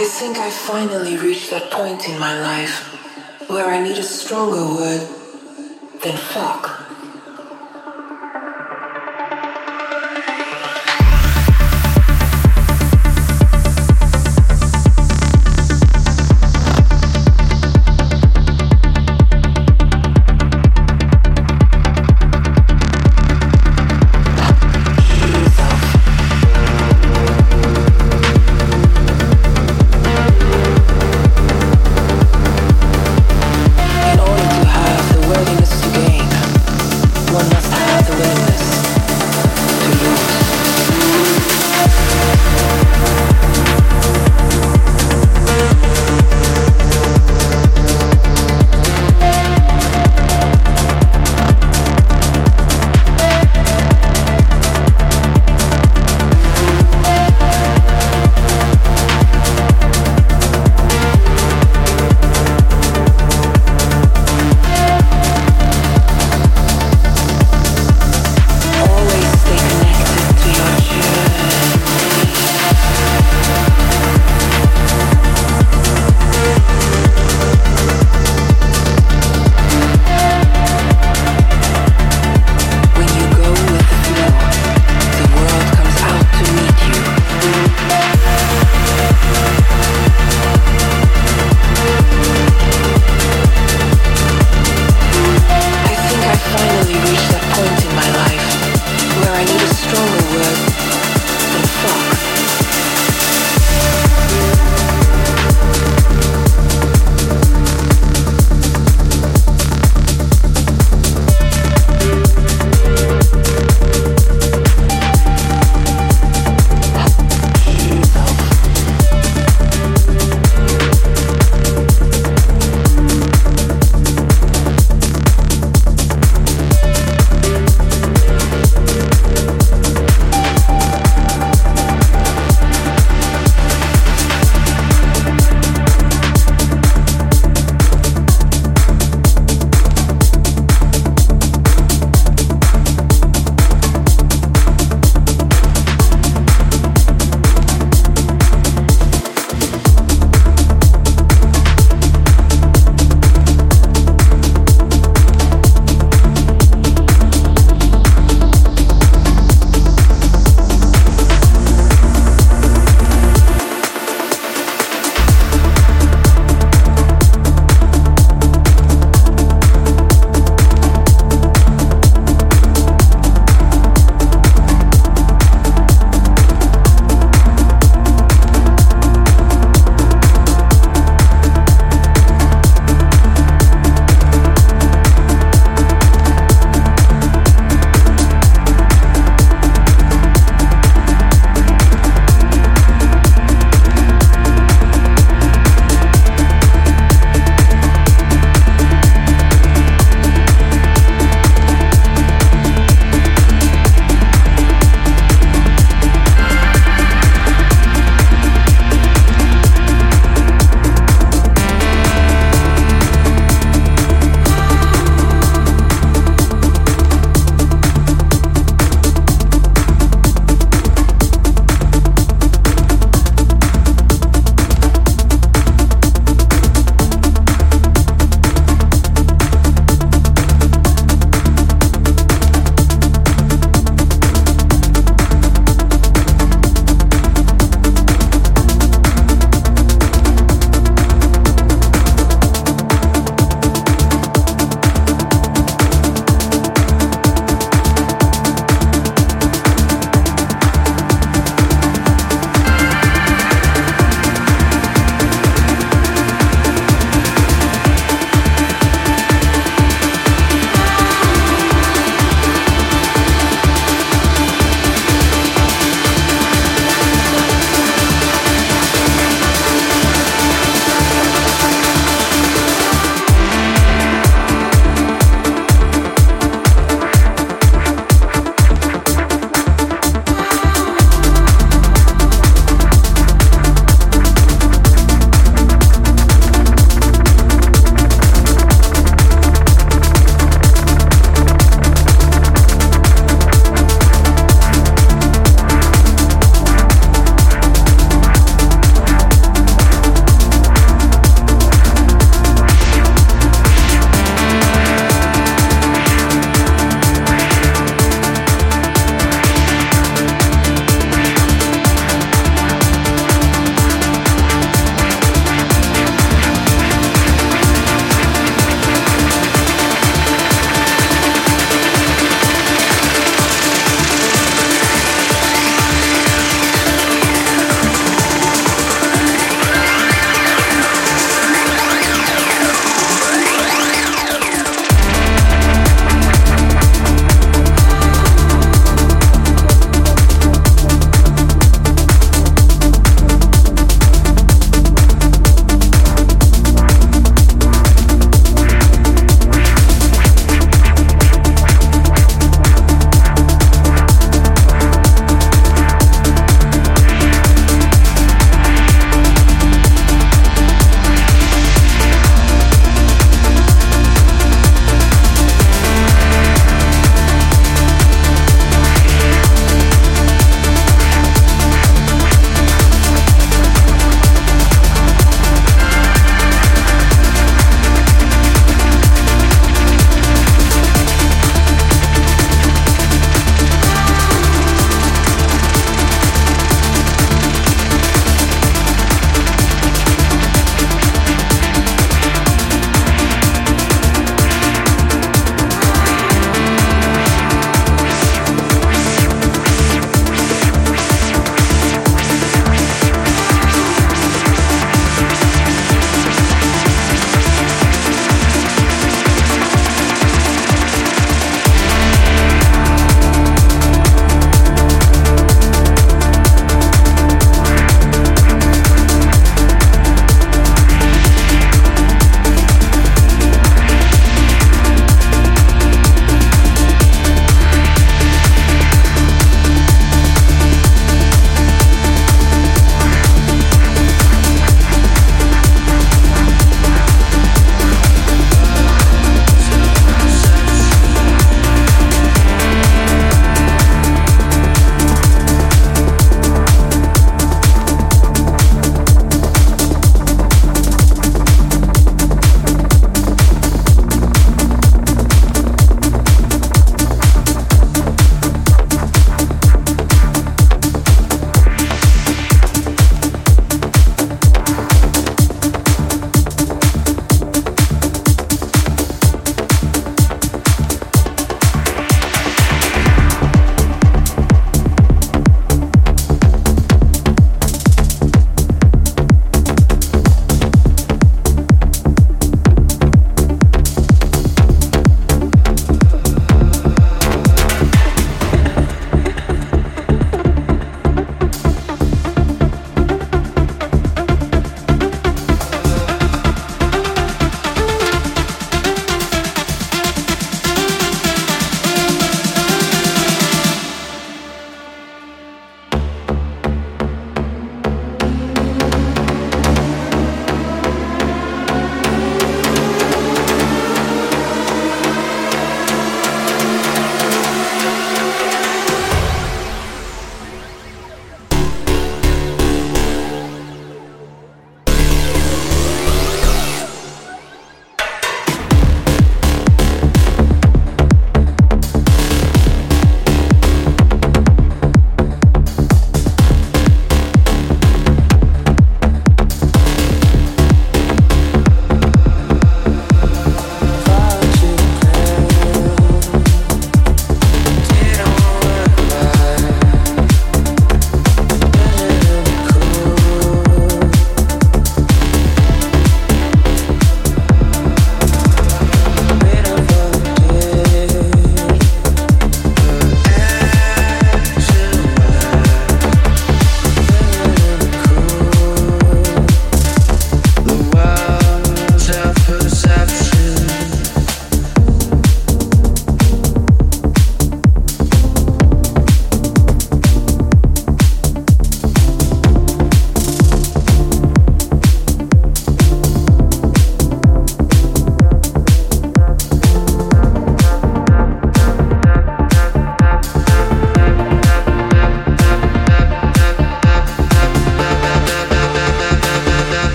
I think I finally reached that point in my life where I need a stronger word than fuck.